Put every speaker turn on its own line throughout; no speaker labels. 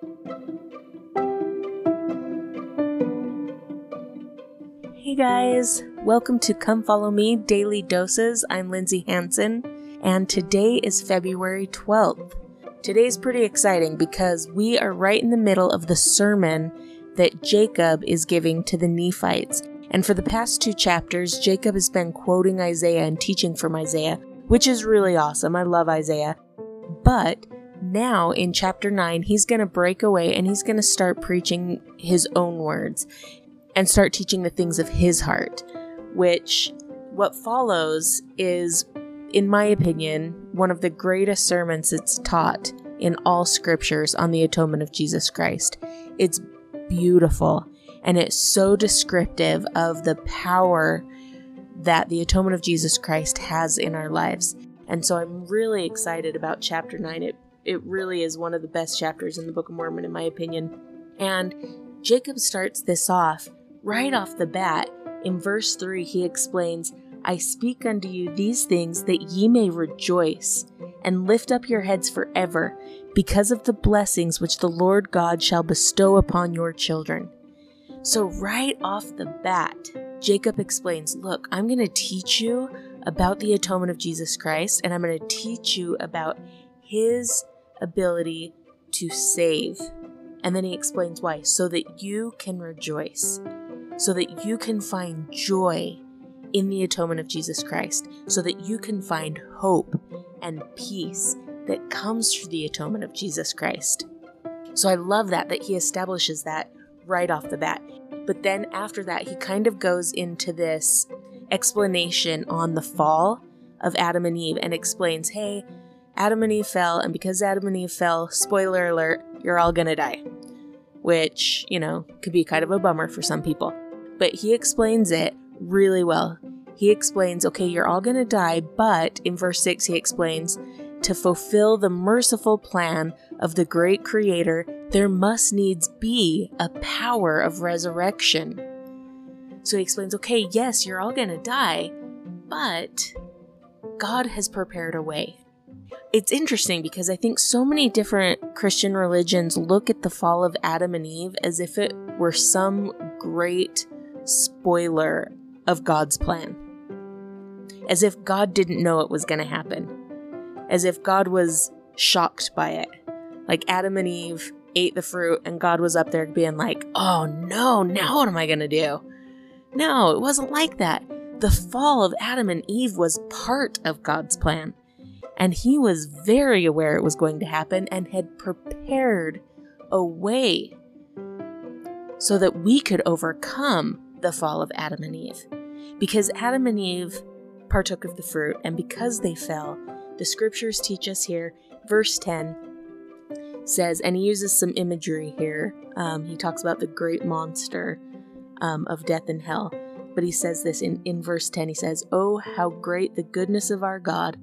Hey guys, welcome to Come Follow Me Daily Doses. I'm Lindsay Hanson, and today is February 12th. Today's pretty exciting because we are right in the middle of the sermon that Jacob is giving to the Nephites. And for the past two chapters, Jacob has been quoting Isaiah and teaching from Isaiah, which is really awesome. I love Isaiah. But now in chapter 9, he's going to break away and he's going to start preaching his own words and start teaching the things of his heart, which what follows is, in my opinion, one of the greatest sermons that's taught in all scriptures on the atonement of Jesus Christ. It's beautiful and it's so descriptive of the power that the atonement of Jesus Christ has in our lives. And so I'm really excited about chapter 9. It it really is one of the best chapters in the Book of Mormon in my opinion. And Jacob starts this off right off the bat. In verse 3 he explains, I speak unto you these things that ye may rejoice and lift up your heads forever because of the blessings which the Lord God shall bestow upon your children. So, right off the bat, Jacob explains Look, I'm going to teach you about the atonement of Jesus Christ, and I'm going to teach you about his ability to save. And then he explains why so that you can rejoice, so that you can find joy in the atonement of Jesus Christ, so that you can find hope and peace that comes through the atonement of Jesus Christ. So I love that, that he establishes that right off the bat. But then after that, he kind of goes into this explanation on the fall of Adam and Eve and explains hey, Adam and Eve fell, and because Adam and Eve fell, spoiler alert, you're all gonna die. Which, you know, could be kind of a bummer for some people. But he explains it really well. He explains, okay, you're all gonna die, but in verse 6, he explains, to fulfill the merciful plan of the great Creator, there must needs be a power of resurrection. So he explains okay, yes, you're all gonna die, but God has prepared a way. It's interesting because I think so many different Christian religions look at the fall of Adam and Eve as if it were some great spoiler of God's plan. As if God didn't know it was going to happen. As if God was shocked by it. Like Adam and Eve ate the fruit and God was up there being like, oh no, now what am I going to do? No, it wasn't like that. The fall of Adam and Eve was part of God's plan. And he was very aware it was going to happen and had prepared a way so that we could overcome the fall of Adam and Eve. Because Adam and Eve partook of the fruit, and because they fell, the scriptures teach us here, verse 10 says, and he uses some imagery here. Um, he talks about the great monster um, of death and hell. But he says this in, in verse 10 he says, Oh, how great the goodness of our God,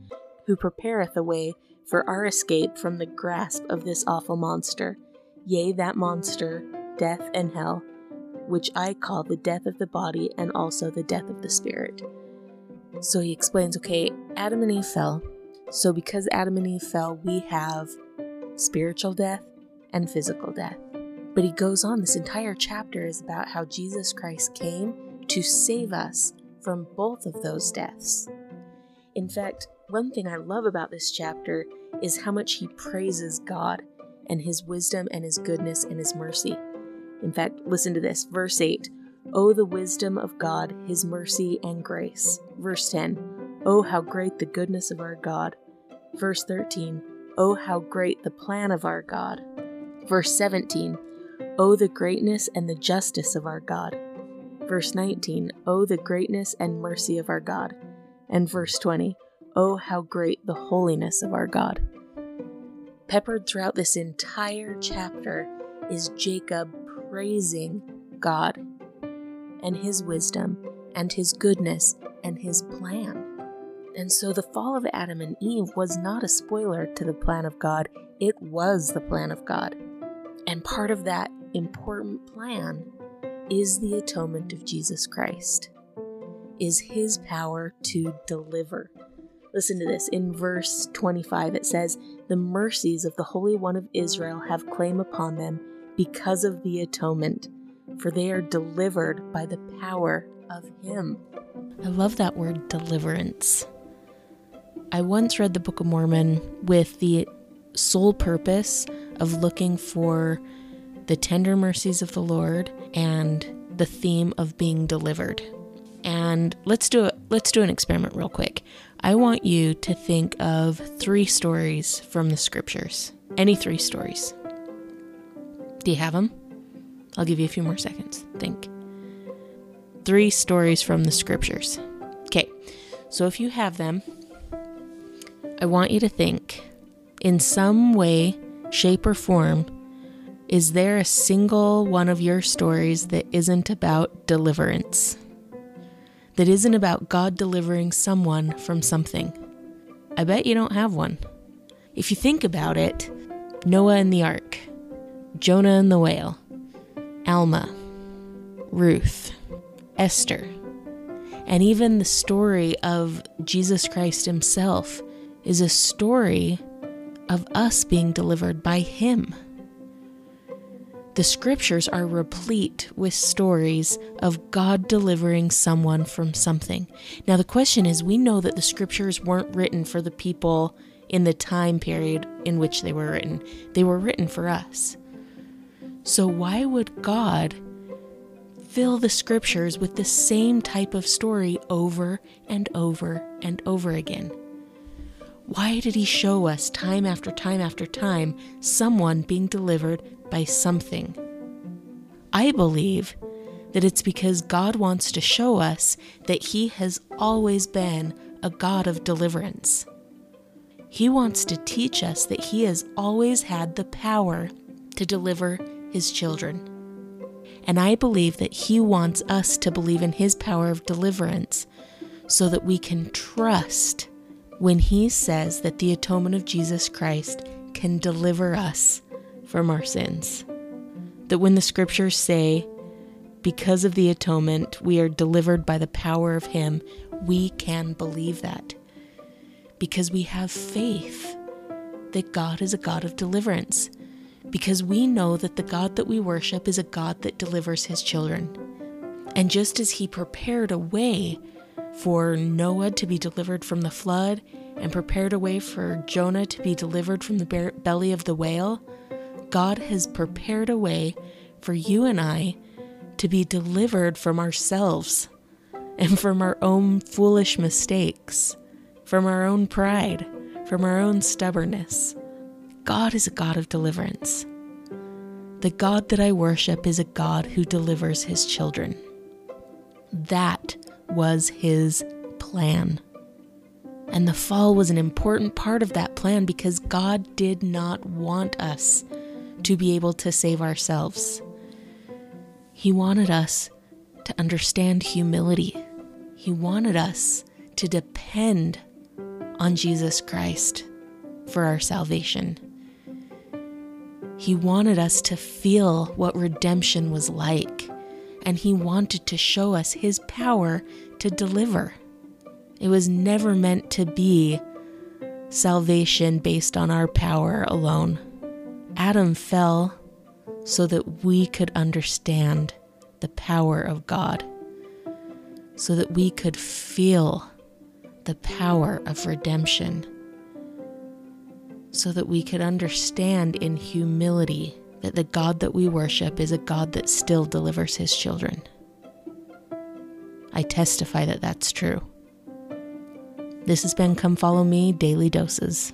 who prepareth a way for our escape from the grasp of this awful monster. Yea, that monster, death and hell, which I call the death of the body and also the death of the spirit. So he explains okay, Adam and Eve fell. So because Adam and Eve fell, we have spiritual death and physical death. But he goes on, this entire chapter is about how Jesus Christ came to save us from both of those deaths. In fact, one thing I love about this chapter is how much he praises God and his wisdom and his goodness and his mercy. In fact, listen to this verse 8 Oh, the wisdom of God, his mercy and grace. Verse 10 Oh, how great the goodness of our God. Verse 13 Oh, how great the plan of our God. Verse 17 Oh, the greatness and the justice of our God. Verse 19 Oh, the greatness and mercy of our God. And verse 20 Oh, how great the holiness of our God. Peppered throughout this entire chapter is Jacob praising God and his wisdom and his goodness and his plan. And so the fall of Adam and Eve was not a spoiler to the plan of God, it was the plan of God. And part of that important plan is the atonement of Jesus Christ, is his power to deliver. Listen to this. In verse 25, it says, The mercies of the Holy One of Israel have claim upon them because of the atonement, for they are delivered by the power of Him. I love that word deliverance. I once read the Book of Mormon with the sole purpose of looking for the tender mercies of the Lord and the theme of being delivered. And let's do it. Let's do an experiment real quick. I want you to think of three stories from the scriptures. Any three stories. Do you have them? I'll give you a few more seconds. Think. Three stories from the scriptures. Okay, so if you have them, I want you to think in some way, shape, or form, is there a single one of your stories that isn't about deliverance? That isn't about God delivering someone from something? I bet you don't have one. If you think about it, Noah and the ark, Jonah and the whale, Alma, Ruth, Esther, and even the story of Jesus Christ himself is a story of us being delivered by Him. The scriptures are replete with stories of God delivering someone from something. Now, the question is we know that the scriptures weren't written for the people in the time period in which they were written, they were written for us. So, why would God fill the scriptures with the same type of story over and over and over again? Why did he show us time after time after time someone being delivered by something? I believe that it's because God wants to show us that he has always been a God of deliverance. He wants to teach us that he has always had the power to deliver his children. And I believe that he wants us to believe in his power of deliverance so that we can trust when he says that the atonement of Jesus Christ can deliver us from our sins. That when the scriptures say, because of the atonement, we are delivered by the power of him, we can believe that. Because we have faith that God is a God of deliverance. Because we know that the God that we worship is a God that delivers his children. And just as he prepared a way for Noah to be delivered from the flood and prepared a way for Jonah to be delivered from the belly of the whale, God has prepared a way for you and I to be delivered from ourselves and from our own foolish mistakes, from our own pride, from our own stubbornness. God is a God of deliverance. The God that I worship is a God who delivers his children. That was his plan. And the fall was an important part of that plan because God did not want us to be able to save ourselves. He wanted us to understand humility. He wanted us to depend on Jesus Christ for our salvation. He wanted us to feel what redemption was like and He wanted to show us His power to deliver. It was never meant to be salvation based on our power alone. Adam fell so that we could understand the power of God, so that we could feel the power of redemption, so that we could understand in humility that the God that we worship is a God that still delivers his children. I testify that that's true. This has been Come Follow Me Daily Doses.